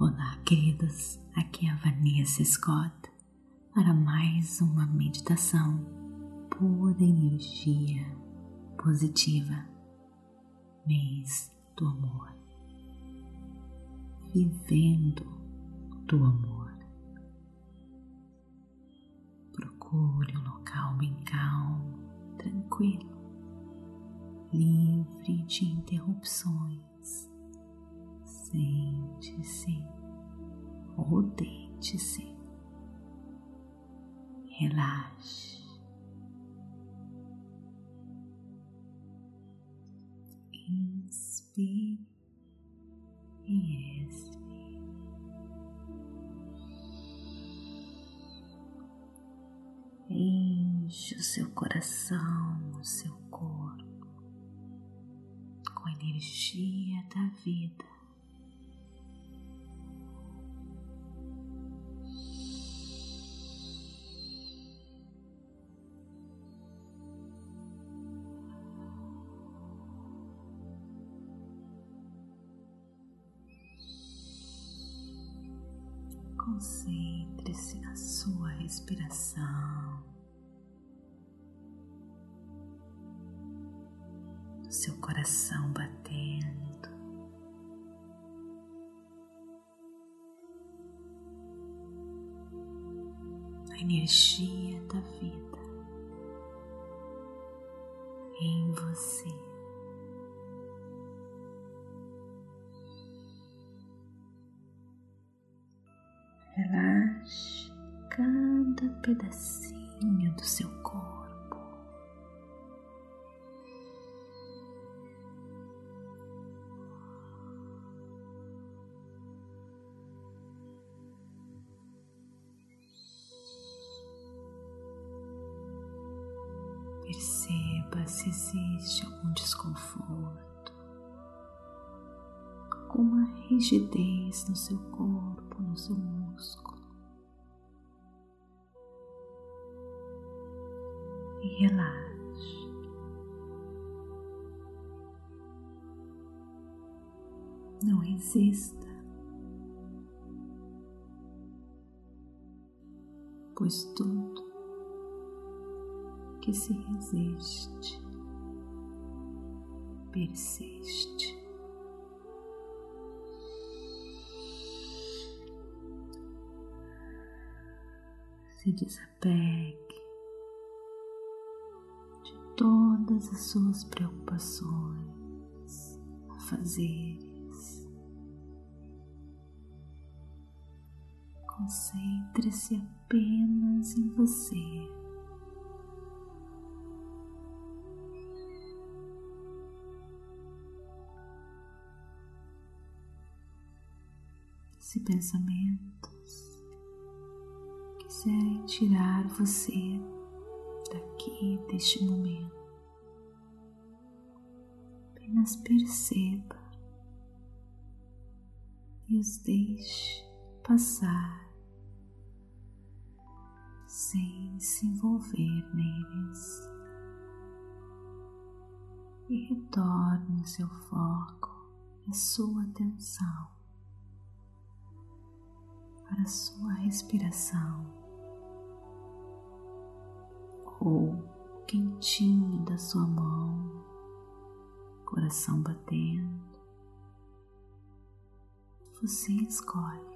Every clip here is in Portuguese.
Olá, queridos. Aqui é a Vanessa Scott para mais uma meditação pura energia positiva. Mês do amor. Vivendo do amor. Procure um local bem calmo, tranquilo, livre de interrupções Sente-se ou deite-se. Relaxe. Inspire e expire. Enche o seu coração, o seu corpo com a energia da vida. Respiração, no seu coração batendo. A energia da vida em você. Cada pedacinho do seu corpo. Perceba se existe algum desconforto com uma rigidez no seu corpo, no seu relaxe. Não resista, pois tudo que se resiste persiste. se desapegue de todas as suas preocupações, afazeres. Concentre-se apenas em você. Se pensamentos quiserem tirar você daqui, deste momento, apenas perceba e os deixe passar sem se envolver neles. E retorne o seu foco a sua atenção para a sua respiração ou quentinho da sua mão, coração batendo. Você escolhe.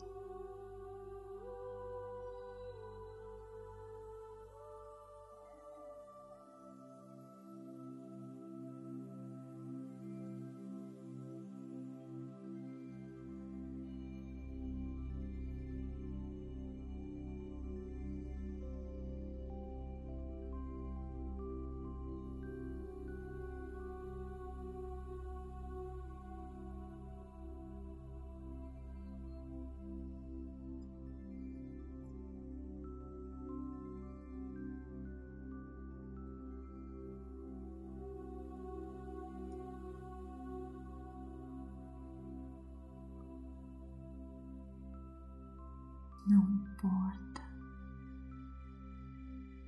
Não importa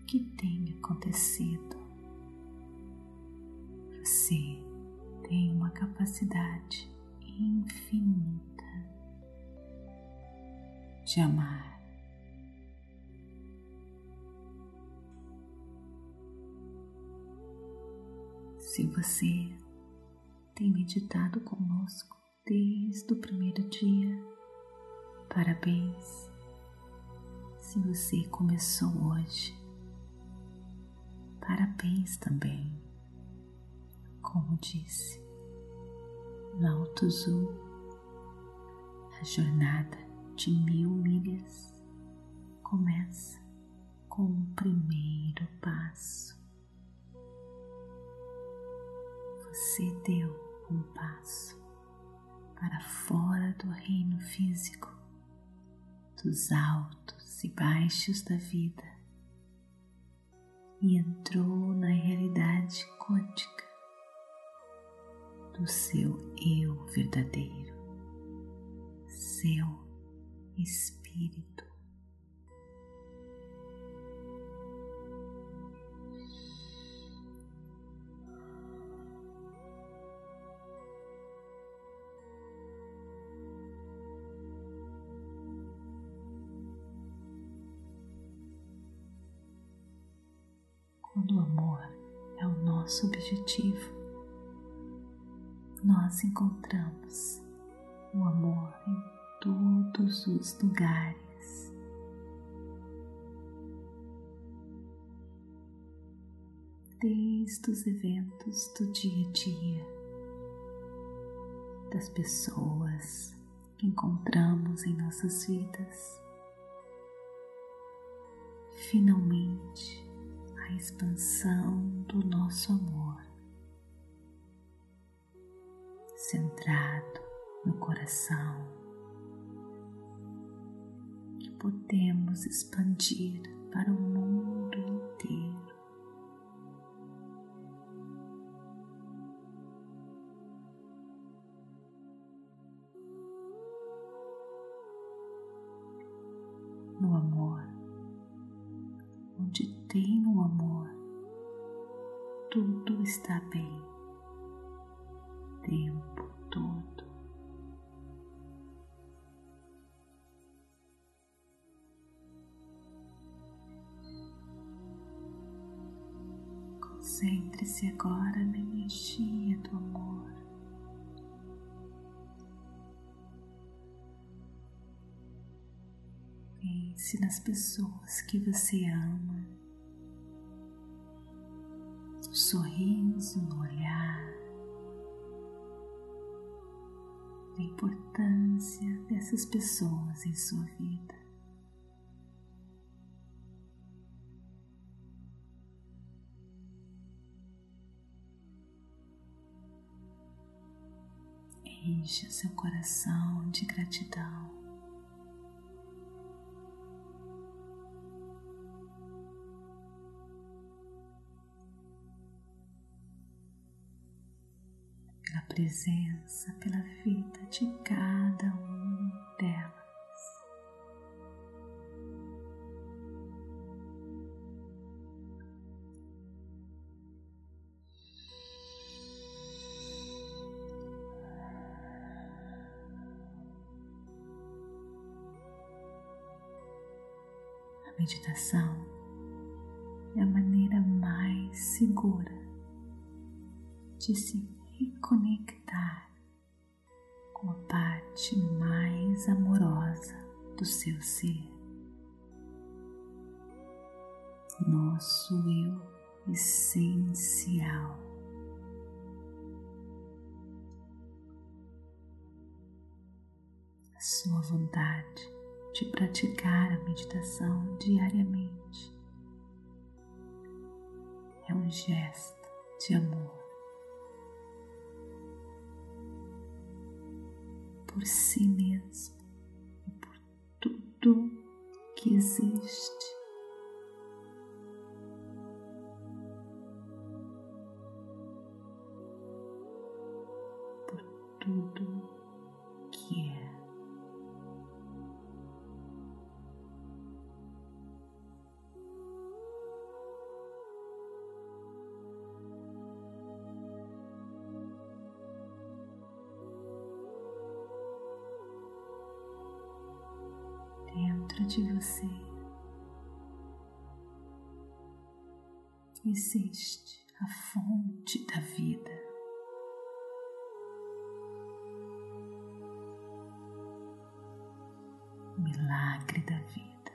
o que tenha acontecido, você tem uma capacidade infinita de amar. Se você tem meditado conosco desde o primeiro dia, parabéns. Se você começou hoje, parabéns também. Como disse Lao Tzu, a jornada de mil milhas começa com o primeiro passo. Você deu um passo para fora do reino físico, dos altos e baixos da vida e entrou na realidade quântica do seu eu verdadeiro, seu espírito. Nosso objetivo, nós encontramos o amor em todos os lugares. Desde os eventos do dia a dia, das pessoas que encontramos em nossas vidas, finalmente a expansão do nosso amor, centrado no coração, que podemos expandir para o mundo inteiro. Concentre-se agora na energia do amor. Pense nas pessoas que você ama, sorriso no olhar, a importância dessas pessoas em sua vida. Encha seu coração de gratidão. pela presença, pela vida de cada um meditação é a maneira mais segura de se reconectar com a parte mais amorosa do seu ser, nosso eu essencial. A sua vontade de praticar a meditação diariamente é um gesto de amor por si mesmo e por tudo que existe. Dentro de você existe a fonte da vida. O milagre da vida.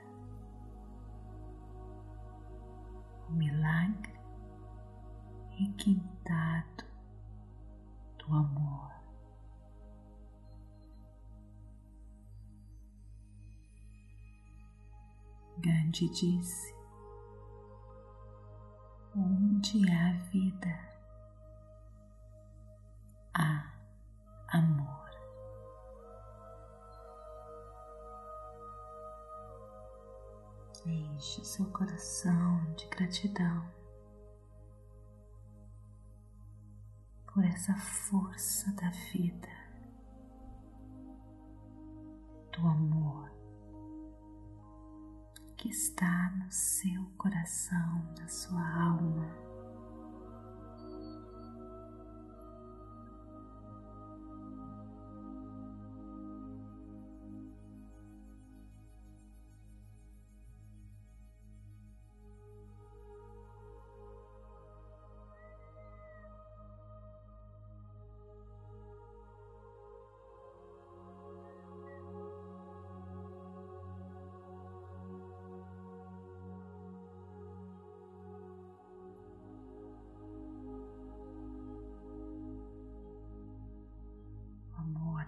O milagre requintado Gandhi disse: Onde há vida, há amor. Enche seu coração de gratidão por essa força da vida, do amor que está no seu coração, na sua alma.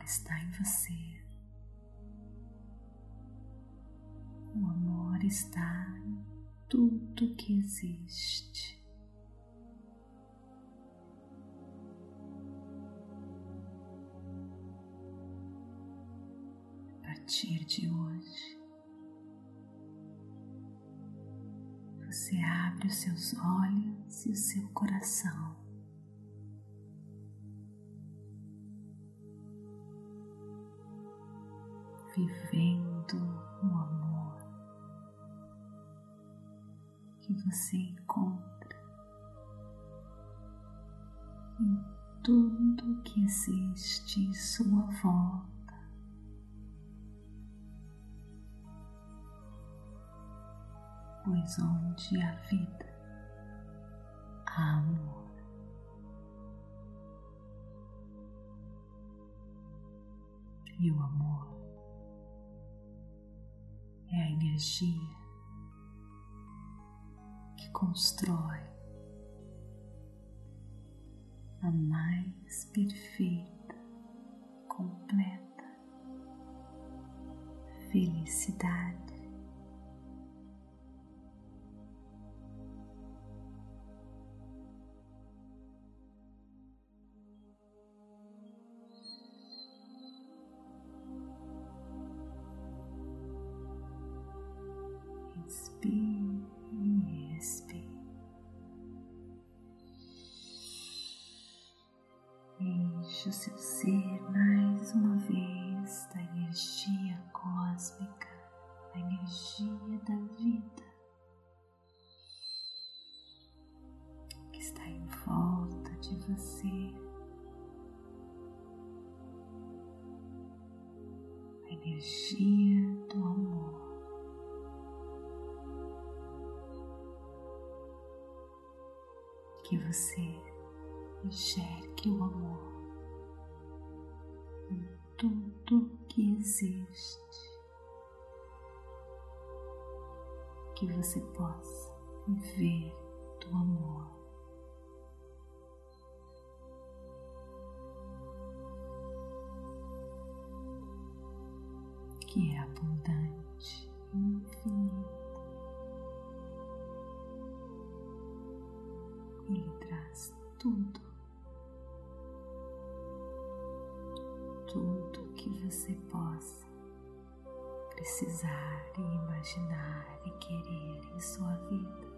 Está em você. O amor está em tudo que existe. A partir de hoje, você abre os seus olhos e o seu coração vivendo o amor que você encontra em tudo que existe em sua volta. Pois onde há vida, há amor. E o amor é a energia que constrói a mais perfeita, completa felicidade. Seu ser mais uma vez da energia cósmica, da energia da vida que está em volta de você. A energia do amor. que você enxergue o amor tudo que existe, que você possa viver do amor. Que é abundante, infinito. Ele traz tudo, tudo e imaginar e querer em sua vida.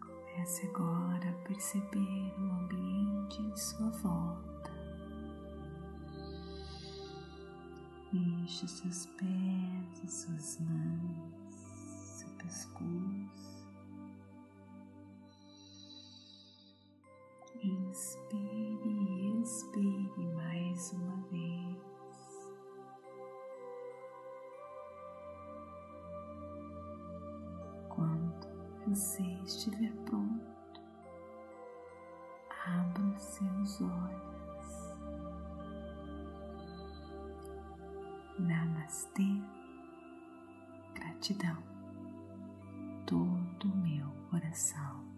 Comece agora a perceber o ambiente em sua volta. Os seus pés, as suas mãos, seu pescoço. Inspire e expire mais uma vez. Quando você estiver pronto, abra seus olhos. Namastê, gratidão, todo o meu coração.